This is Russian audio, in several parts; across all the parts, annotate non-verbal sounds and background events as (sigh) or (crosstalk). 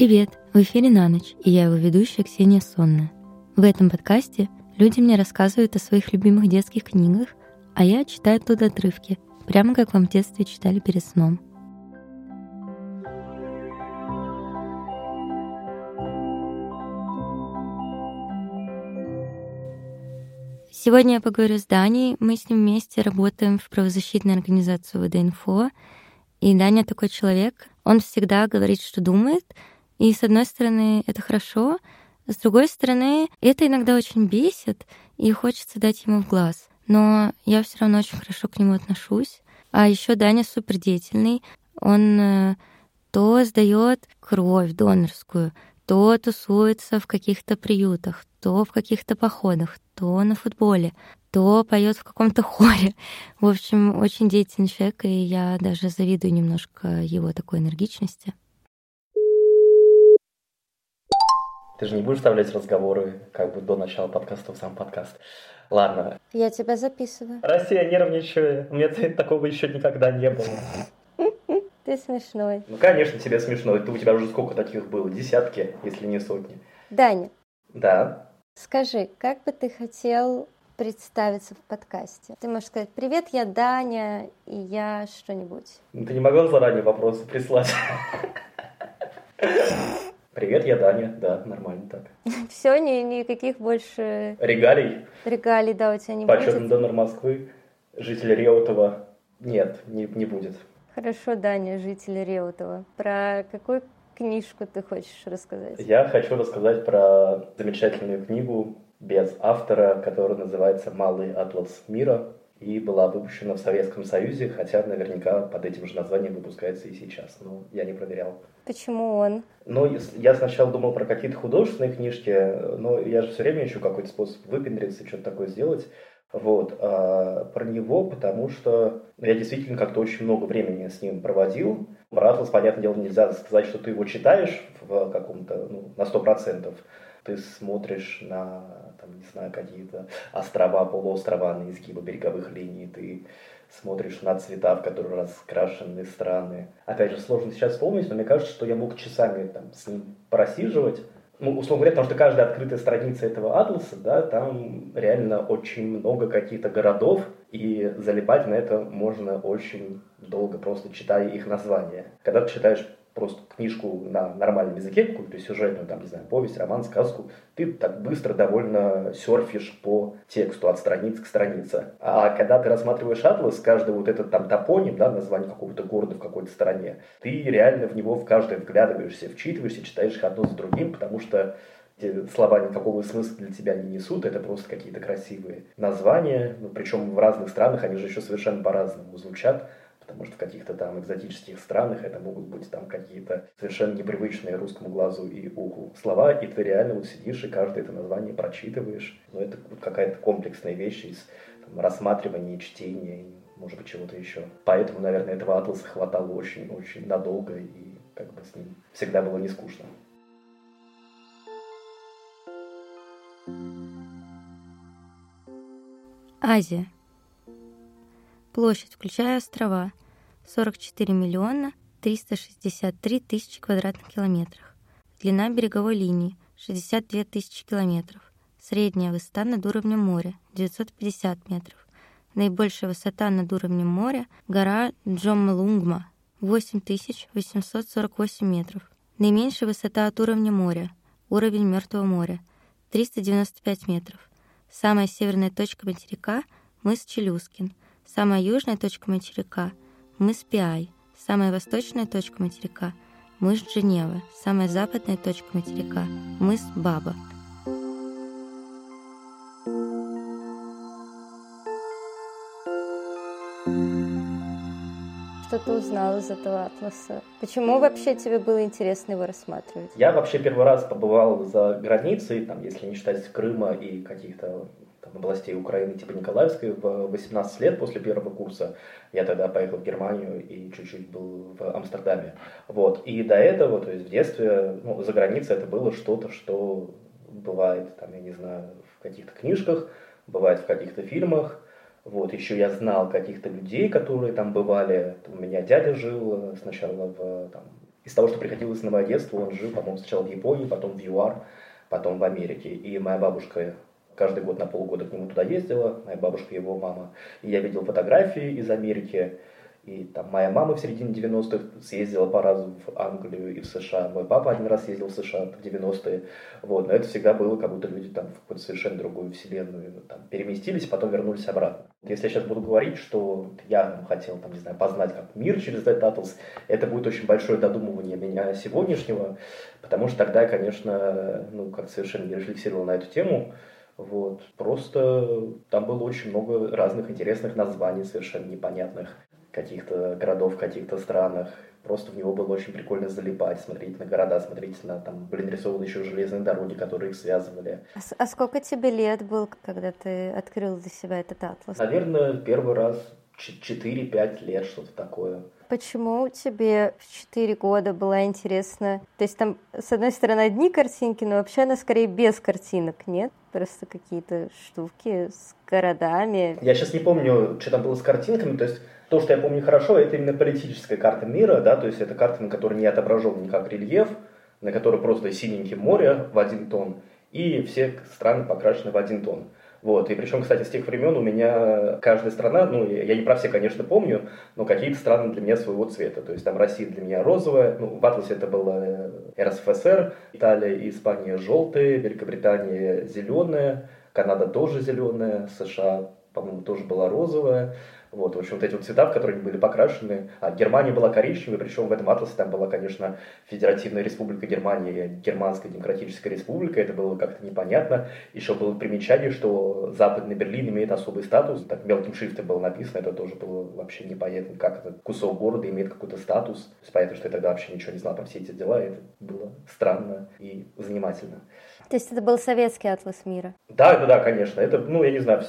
Привет! В эфире «На ночь» и я его ведущая Ксения Сонная. В этом подкасте люди мне рассказывают о своих любимых детских книгах, а я читаю оттуда отрывки, прямо как вам в детстве читали перед сном. Сегодня я поговорю с Даней. Мы с ним вместе работаем в правозащитной организации ВДИНФО. И Даня такой человек, он всегда говорит, что думает, и с одной стороны, это хорошо, с другой стороны, это иногда очень бесит, и хочется дать ему в глаз. Но я все равно очень хорошо к нему отношусь. А еще Даня супер деятельный. Он э, то сдает кровь донорскую, то тусуется в каких-то приютах, то в каких-то походах, то на футболе, то поет в каком-то хоре. В общем, очень деятельный человек, и я даже завидую немножко его такой энергичности. Ты же не будешь вставлять разговоры как бы до начала подкаста в сам подкаст. Ладно. Я тебя записываю. Прости, я нервничаю. У меня такого еще никогда не было. (laughs) Ты смешной. Ну, конечно, тебе смешно. Ты, у тебя уже сколько таких было? Десятки, если не сотни. Даня. Да? Скажи, как бы ты хотел представиться в подкасте? Ты можешь сказать, привет, я Даня, и я что-нибудь. Ну, ты не могла заранее вопросы прислать? (laughs) Привет, я Даня. Да, нормально так. (laughs) Все, ни, никаких больше... Регалий? Регалий, да, у тебя не Почетный будет? донор Москвы, житель Реутова. Нет, не, не будет. Хорошо, Даня, житель Реутова. Про какую книжку ты хочешь рассказать? Я хочу рассказать про замечательную книгу без автора, которая называется «Малый атлас мира» и была выпущена в Советском Союзе, хотя наверняка под этим же названием выпускается и сейчас, но я не проверял. Почему он? Ну, я сначала думал про какие-то художественные книжки, но я же все время ищу какой-то способ выпендриться, что-то такое сделать. Вот. А про него, потому что ну, я действительно как-то очень много времени с ним проводил. Про Атлас, понятное дело, нельзя сказать, что ты его читаешь в каком-то, ну, на сто процентов. Ты смотришь на, там, не знаю, какие-то острова, полуострова на изгибы береговых линий, ты смотришь на цвета, в которые раскрашены страны. Опять же, сложно сейчас вспомнить, но мне кажется, что я мог часами там, с ним просиживать. Ну, условно говоря, потому что каждая открытая страница этого атласа, да, там реально очень много каких-то городов, и залипать на это можно очень долго, просто читая их названия. Когда ты читаешь просто книжку на нормальном языке, какую-то сюжетную, там, не знаю, повесть, роман, сказку, ты так быстро довольно серфишь по тексту от страницы к странице. А когда ты рассматриваешь атлас, каждый вот этот там топоним, да, название какого-то города в какой-то стране, ты реально в него в каждое вглядываешься, вчитываешься, читаешь их одно за другим, потому что слова никакого смысла для тебя не несут, это просто какие-то красивые названия, ну, причем в разных странах они же еще совершенно по-разному звучат потому что в каких-то там экзотических странах это могут быть там какие-то совершенно непривычные русскому глазу и уху слова, и ты реально вот сидишь и каждое это название прочитываешь. Но это вот какая-то комплексная вещь из там, рассматривания, чтения, может быть, чего-то еще. Поэтому, наверное, этого атласа хватало очень-очень надолго, и как бы с ним всегда было не скучно. Азия. Площадь, включая острова, 44 миллиона 363 тысячи квадратных километров. Длина береговой линии 62 тысячи километров. Средняя высота над уровнем моря 950 метров. Наибольшая высота над уровнем моря – гора Джомлунгма 8848 метров. Наименьшая высота от уровня моря – уровень Мертвого моря 395 метров. Самая северная точка материка – мыс Челюскин. Самая южная точка материка мыс Пиай, самая восточная точка материка, мыс Женева, самая западная точка материка, мыс Баба. Что ты узнал из этого атласа? Почему вообще тебе было интересно его рассматривать? Я вообще первый раз побывал за границей, там, если не считать Крыма и каких-то областей Украины, типа Николаевской, в 18 лет после первого курса. Я тогда поехал в Германию и чуть-чуть был в Амстердаме. Вот. И до этого, то есть в детстве, ну, за границей это было что-то, что бывает, там, я не знаю, в каких-то книжках, бывает в каких-то фильмах. Вот, еще я знал каких-то людей, которые там бывали. У меня дядя жил сначала в там, из того, что приходилось на мое детство, он жил, по-моему, сначала в Японии, потом в ЮАР, потом в Америке. И моя бабушка каждый год на полгода к нему туда ездила, моя бабушка, его мама. И я видел фотографии из Америки, и там моя мама в середине 90-х съездила по разу в Англию и в США. Мой папа один раз ездил в США в 90-е. Вот. Но это всегда было, как будто люди там в какую-то совершенно другую вселенную там, переместились, потом вернулись обратно. Если я сейчас буду говорить, что я хотел, там, не знаю, познать как мир через Dead Turtles, это будет очень большое додумывание меня сегодняшнего, потому что тогда я, конечно, ну, как совершенно не рефлексировал на эту тему, вот. Просто там было очень много разных интересных названий, совершенно непонятных каких-то городов, каких-то странах. Просто в него было очень прикольно залипать, смотреть на города, смотреть на, там, были нарисованы еще железные дороги, которые их связывали. А, а сколько тебе лет был, когда ты открыл для себя этот атлас? Наверное, первый раз 4-5 лет, что-то такое. Почему тебе в 4 года было интересно? То есть там, с одной стороны, одни картинки, но вообще она скорее без картинок, нет? Просто какие-то штуки с городами. Я сейчас не помню, что там было с картинками, то есть то, что я помню хорошо, это именно политическая карта мира, да, то есть это карта, на которой не отображен никак рельеф, на которой просто синенькое море в один тон, и все страны покрашены в один тон. Вот. И причем, кстати, с тех времен у меня каждая страна, ну, я не про все, конечно, помню, но какие-то страны для меня своего цвета. То есть там Россия для меня розовая, ну, в Атласе это было РСФСР, Италия и Испания желтые, Великобритания зеленая, Канада тоже зеленая, США, по-моему, тоже была розовая. Вот, в общем, вот эти вот цвета, в которые они были покрашены. А Германия была коричневой, причем в этом атласе там была, конечно, Федеративная Республика Германия, Германская Демократическая Республика. Это было как-то непонятно. Еще было примечание, что Западный Берлин имеет особый статус. Так мелким шрифтом было написано, это тоже было вообще непонятно, как этот кусок города имеет какой-то статус. То есть понятно, что я тогда вообще ничего не знал про все эти дела, это было странно и занимательно. То есть это был советский атлас мира? Да, да, да, конечно. Это, ну, я не знаю,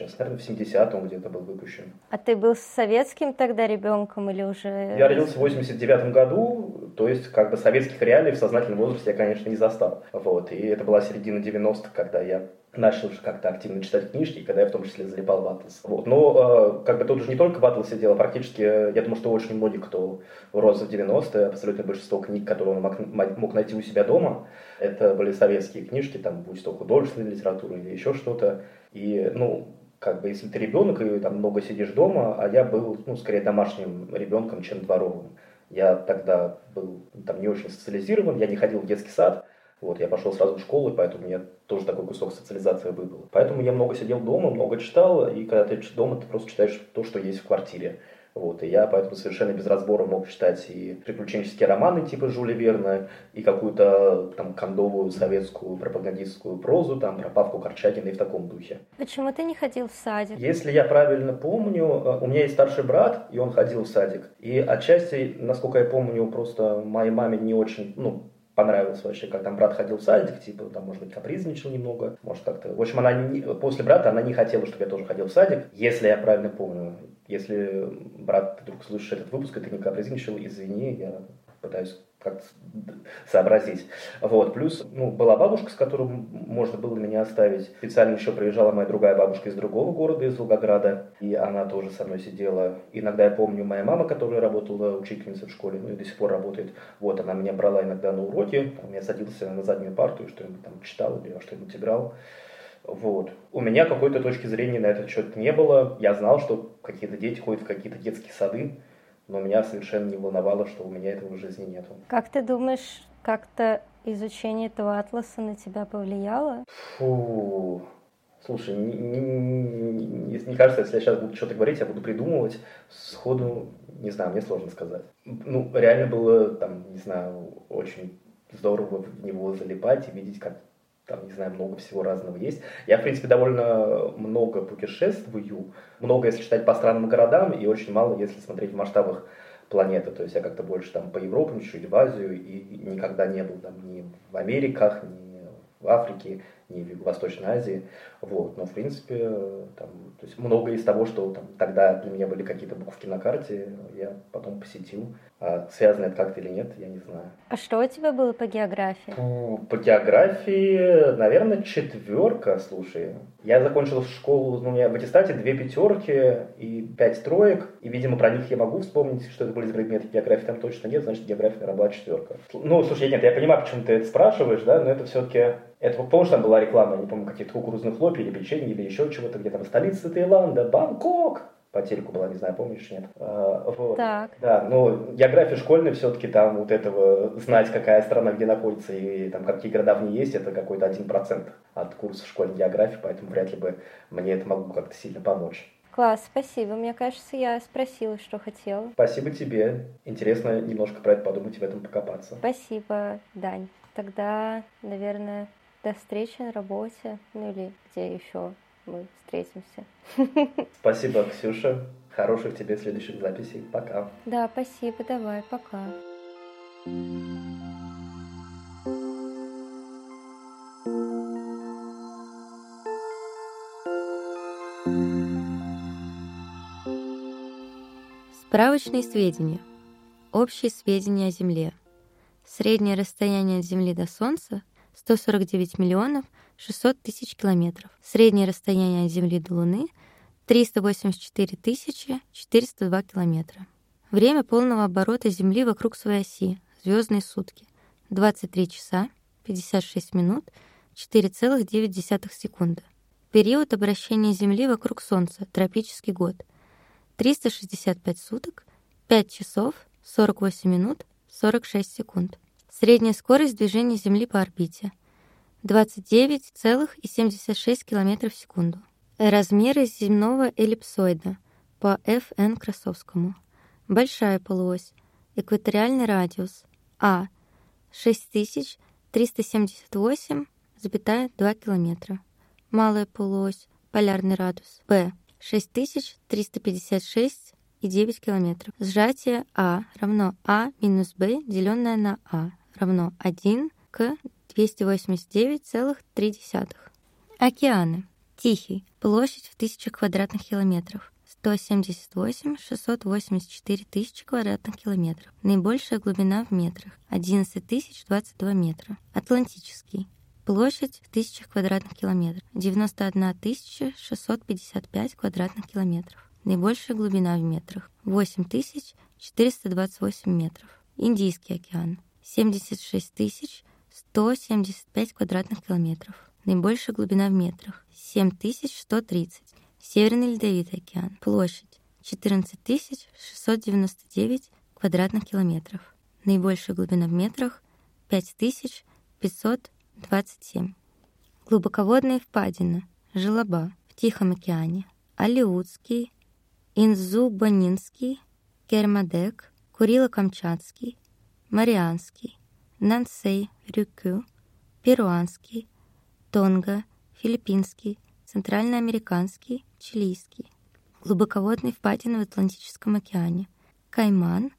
сейчас, наверное, в 70-м где-то был выпущен. А ты был советским тогда ребенком или уже... Я родился в 89 году, то есть как бы советских реалий в сознательном возрасте я, конечно, не застал. Вот, и это была середина 90-х, когда я начал уже как-то активно читать книжки, когда я в том числе залипал в Атлас. Вот. Но э, как бы тут уже не только в Атласе дело, практически, э, я думаю, что очень многие, кто рос в 90-е, абсолютно большинство книг, которые он мог, мог найти у себя дома, это были советские книжки, там, будь то художественная литература или еще что-то. И, ну, как бы, если ты ребенок и там много сидишь дома, а я был, ну, скорее домашним ребенком, чем дворовым. Я тогда был там не очень социализирован, я не ходил в детский сад, вот, я пошел сразу в школу, и поэтому у меня тоже такой кусок социализации выпал. Поэтому я много сидел дома, много читал, и когда ты дома, ты просто читаешь то, что есть в квартире. Вот, и я поэтому совершенно без разбора мог читать и приключенческие романы типа Жюля Верна, и какую-то там кондовую советскую пропагандистскую прозу, там про Павку Корчагина и в таком духе. Почему ты не ходил в садик? Если я правильно помню, э, у меня есть старший брат, и он ходил в садик. И отчасти, насколько я помню, просто моей маме не очень, ну, понравилось вообще, как там брат ходил в садик, типа, там, может быть, капризничал немного, может, как-то. В общем, она не, после брата она не хотела, чтобы я тоже ходил в садик, если я правильно помню. Если, брат, вдруг слышишь этот выпуск, и ты не капризничал, извини, я пытаюсь как-то сообразить. Вот. Плюс ну, была бабушка, с которой можно было меня оставить. Специально еще приезжала моя другая бабушка из другого города, из Волгограда, и она тоже со мной сидела. Иногда я помню, моя мама, которая работала учительницей в школе, ну и до сих пор работает, вот, она меня брала иногда на уроки, там, я садился на заднюю парту и что-нибудь там читал или что-нибудь играл. Вот. У меня какой-то точки зрения на этот счет не было. Я знал, что какие-то дети ходят в какие-то детские сады, но меня совершенно не волновало, что у меня этого в жизни нет. Как ты думаешь, как-то изучение этого атласа на тебя повлияло? Фу, Слушай, не, не, не, не кажется, если я сейчас буду что-то говорить, я буду придумывать сходу, не знаю, мне сложно сказать. Ну, реально было, там, не знаю, очень здорово в него залипать и видеть, как там, не знаю, много всего разного есть. Я, в принципе, довольно много путешествую, много, если читать по странным городам, и очень мало, если смотреть в масштабах планеты. То есть я как-то больше там по Европам, чуть в Азию, и никогда не был там ни в Америках, ни в Африке, не в Юго-Восточной Азии. Вот. Но, в принципе, там, то есть многое из того, что там, тогда для меня были какие-то буковки на карте, я потом посетил. А связано это как-то или нет, я не знаю. А что у тебя было по географии? По, географии, наверное, четверка, слушай. Я закончил школу, ну, у меня в аттестате две пятерки и пять троек, и, видимо, про них я могу вспомнить, что это были за предметы географии, там точно нет, значит, география, была четверка. Ну, слушай, нет, я понимаю, почему ты это спрашиваешь, да, но это все-таки это, помнишь, там была реклама, не помню, каких-то кукурузных хлопьев или печенье, или еще чего-то, где там столица Таиланда, Бангкок, по телеку была, не знаю, помнишь, нет? А, вот. Так. Да, но география школьная все-таки там вот этого знать, какая страна где находится и там какие города в ней есть, это какой-то один процент от курса школьной географии, поэтому вряд ли бы мне это могло как-то сильно помочь. Класс, спасибо. Мне кажется, я спросила, что хотела. Спасибо тебе. Интересно немножко про это подумать и в этом покопаться. Спасибо, Дань. Тогда, наверное, до встречи на работе, ну или где еще мы встретимся. (laughs) Спасибо, Ксюша. Хороших тебе следующих записей. Пока. Да, спасибо. Давай, пока. Справочные сведения. Общие сведения о Земле. Среднее расстояние от Земли до Солнца 149 миллионов 600 тысяч километров. Среднее расстояние от Земли до Луны 384 тысячи 402 километра. Время полного оборота Земли вокруг своей оси, звездные сутки, 23 часа 56 минут 4,9 секунды. Период обращения Земли вокруг Солнца, тропический год, 365 суток, 5 часов 48 минут 46 секунд. Средняя скорость движения Земли по орбите 29,76 км в секунду. Размеры земного эллипсоида по Ф.Н. Красовскому. Большая полуось. Экваториальный радиус А 6378,2 км. Малая полуось. Полярный радиус Б 6356,9 км. Сжатие А равно А минус Б, деленное на А равно 1 к 289,3. Океаны. Тихий. Площадь в тысячах квадратных километров. 178 684 тысячи квадратных километров. Наибольшая глубина в метрах. 11 тысяч 22 метра. Атлантический. Площадь в тысячах квадратных километров. 91 тысяча 655 квадратных километров. Наибольшая глубина в метрах. 8 тысяч 428 метров. Индийский океан. 76 тысяч 175 квадратных километров. Наибольшая глубина в метрах 7130. Северный Ледовитый океан. Площадь 14 699 квадратных километров. Наибольшая глубина в метрах 5527. Глубоководные впадины. Желоба в Тихом океане. Алиутский, Инзубанинский, Кермадек, Курило-Камчатский, Марианский, Нансей, Рюкю, перуанский, Тонга, филиппинский, центральноамериканский, чилийский, глубоководные впадины в Атлантическом океане, Кайман,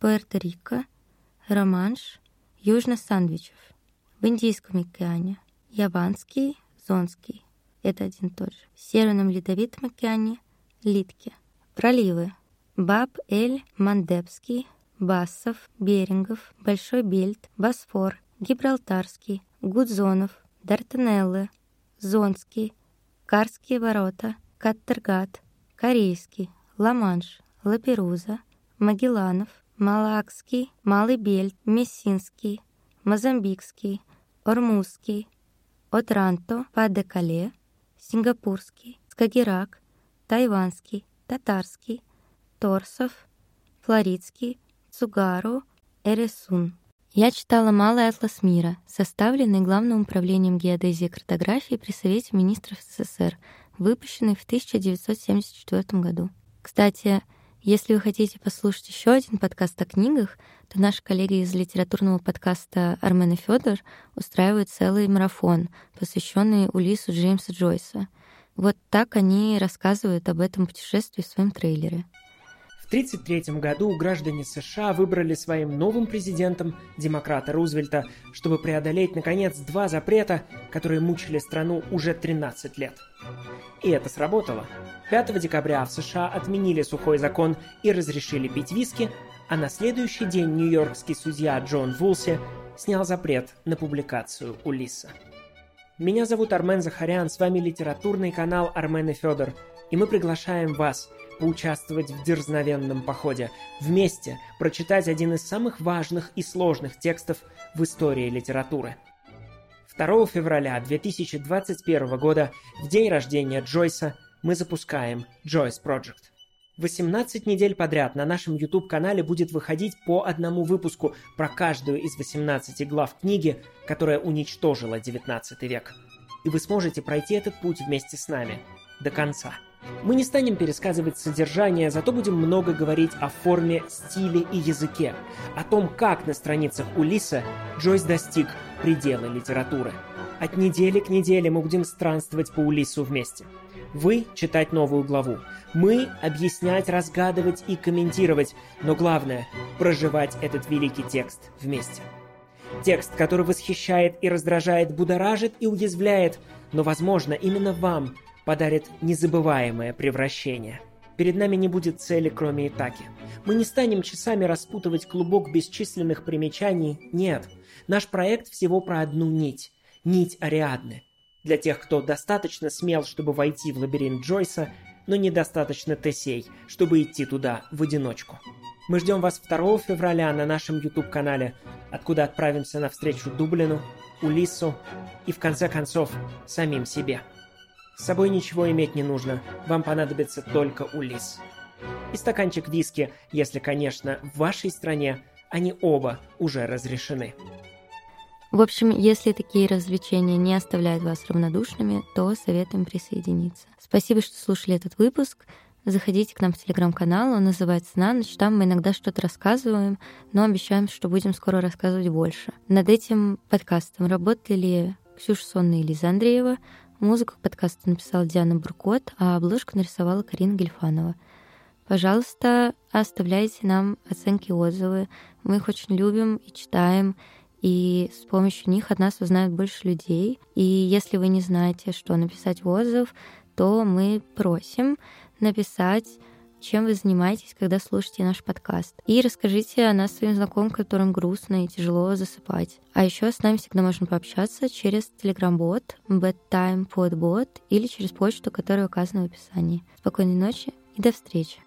Пуэрто-Рико, Романш, Южно-Сандвичев, в Индийском океане, Яванский, Зонский, это один тот же, в Северном Ледовитом океане, Литки, проливы, Баб-эль-Мандебский, Бассов, Берингов, Большой Бельт, Босфор, Гибралтарский, Гудзонов, Дартанеллы, Зонский, Карские ворота, Каттергат, Корейский, Ла-Манш, Лаперуза, Магелланов, Малакский, Малый Бельт, Мессинский, Мозамбикский, Ормузский, Отранто, Падекале, Сингапурский, Скагерак, Тайванский, Татарский, Торсов, Флоридский, Цугару Эресун. Я читала «Малый атлас мира», составленный Главным управлением геодезии и картографии при Совете министров СССР, выпущенный в 1974 году. Кстати, если вы хотите послушать еще один подкаст о книгах, то наши коллеги из литературного подкаста Армен и Федор устраивают целый марафон, посвященный Улису Джеймса Джойса. Вот так они рассказывают об этом путешествии в своем трейлере. В 1933 году граждане США выбрали своим новым президентом демократа Рузвельта, чтобы преодолеть, наконец, два запрета, которые мучили страну уже 13 лет. И это сработало. 5 декабря в США отменили сухой закон и разрешили пить виски, а на следующий день нью-йоркский судья Джон Вулси снял запрет на публикацию Улиса. Меня зовут Армен Захарян, с вами литературный канал Армен и Федор, и мы приглашаем вас поучаствовать в дерзновенном походе, вместе прочитать один из самых важных и сложных текстов в истории литературы. 2 февраля 2021 года, в день рождения Джойса, мы запускаем Joyce Project. 18 недель подряд на нашем YouTube-канале будет выходить по одному выпуску про каждую из 18 глав книги, которая уничтожила 19 век. И вы сможете пройти этот путь вместе с нами до конца. Мы не станем пересказывать содержание, зато будем много говорить о форме, стиле и языке, о том, как на страницах Улиса Джойс достиг предела литературы. От недели к неделе мы будем странствовать по Улису вместе – вы читать новую главу. Мы объяснять, разгадывать и комментировать. Но главное – проживать этот великий текст вместе. Текст, который восхищает и раздражает, будоражит и уязвляет, но, возможно, именно вам подарит незабываемое превращение. Перед нами не будет цели, кроме Итаки. Мы не станем часами распутывать клубок бесчисленных примечаний. Нет. Наш проект всего про одну нить. Нить Ариадны – для тех, кто достаточно смел, чтобы войти в лабиринт Джойса, но недостаточно тесей, чтобы идти туда в одиночку. Мы ждем вас 2 февраля на нашем YouTube-канале, откуда отправимся навстречу Дублину, Улиссу и, в конце концов, самим себе. С собой ничего иметь не нужно, вам понадобится только Улис. И стаканчик виски, если, конечно, в вашей стране они оба уже разрешены. В общем, если такие развлечения не оставляют вас равнодушными, то советуем присоединиться. Спасибо, что слушали этот выпуск. Заходите к нам в телеграм-канал, он называется «На ночь». Там мы иногда что-то рассказываем, но обещаем, что будем скоро рассказывать больше. Над этим подкастом работали Ксюша Сонна и Лиза Андреева. Музыку к подкасту написала Диана Буркот, а обложку нарисовала Карина Гельфанова. Пожалуйста, оставляйте нам оценки и отзывы. Мы их очень любим и читаем и с помощью них от нас узнают больше людей. И если вы не знаете, что написать в отзыв, то мы просим написать чем вы занимаетесь, когда слушаете наш подкаст. И расскажите о нас своим знакомым, которым грустно и тяжело засыпать. А еще с нами всегда можно пообщаться через Telegram-бот, Bedtime Podbot или через почту, которая указана в описании. Спокойной ночи и до встречи.